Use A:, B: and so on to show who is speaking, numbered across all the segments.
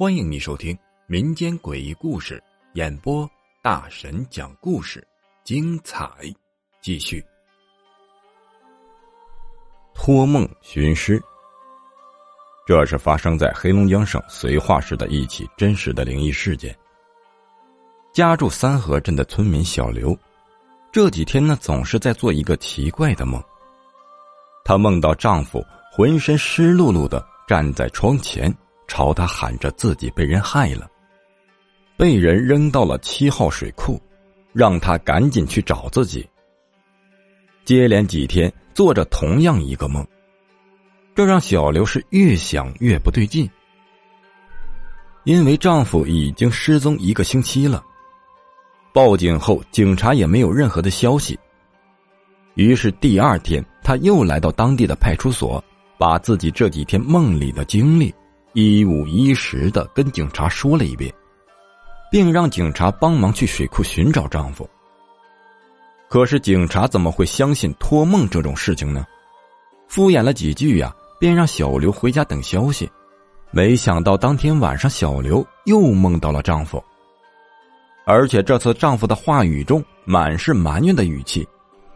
A: 欢迎你收听民间诡异故事演播，大神讲故事，精彩继续。托梦寻尸，这是发生在黑龙江省绥化市的一起真实的灵异事件。家住三河镇的村民小刘，这几天呢总是在做一个奇怪的梦。她梦到丈夫浑身湿漉漉的站在窗前。朝她喊着自己被人害了，被人扔到了七号水库，让她赶紧去找自己。接连几天做着同样一个梦，这让小刘是越想越不对劲。因为丈夫已经失踪一个星期了，报警后警察也没有任何的消息。于是第二天，她又来到当地的派出所，把自己这几天梦里的经历。一五一十的跟警察说了一遍，并让警察帮忙去水库寻找丈夫。可是警察怎么会相信托梦这种事情呢？敷衍了几句呀，便让小刘回家等消息。没想到当天晚上，小刘又梦到了丈夫，而且这次丈夫的话语中满是埋怨的语气，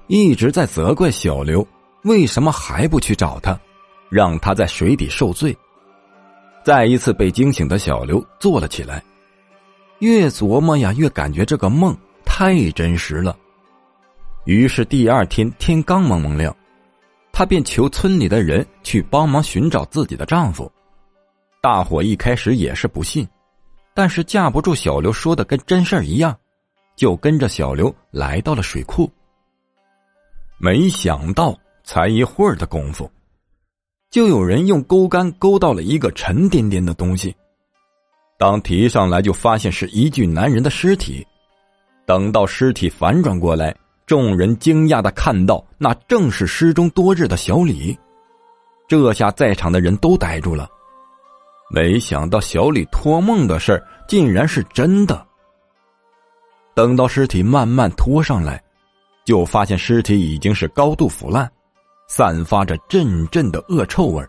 A: 一直在责怪小刘为什么还不去找他，让他在水底受罪。再一次被惊醒的小刘坐了起来，越琢磨呀，越感觉这个梦太真实了。于是第二天天刚蒙蒙亮，她便求村里的人去帮忙寻找自己的丈夫。大伙一开始也是不信，但是架不住小刘说的跟真事儿一样，就跟着小刘来到了水库。没想到，才一会儿的功夫。就有人用钩竿勾到了一个沉甸甸的东西，当提上来，就发现是一具男人的尸体。等到尸体反转过来，众人惊讶的看到，那正是失踪多日的小李。这下在场的人都呆住了，没想到小李托梦的事儿竟然是真的。等到尸体慢慢拖上来，就发现尸体已经是高度腐烂。散发着阵阵的恶臭味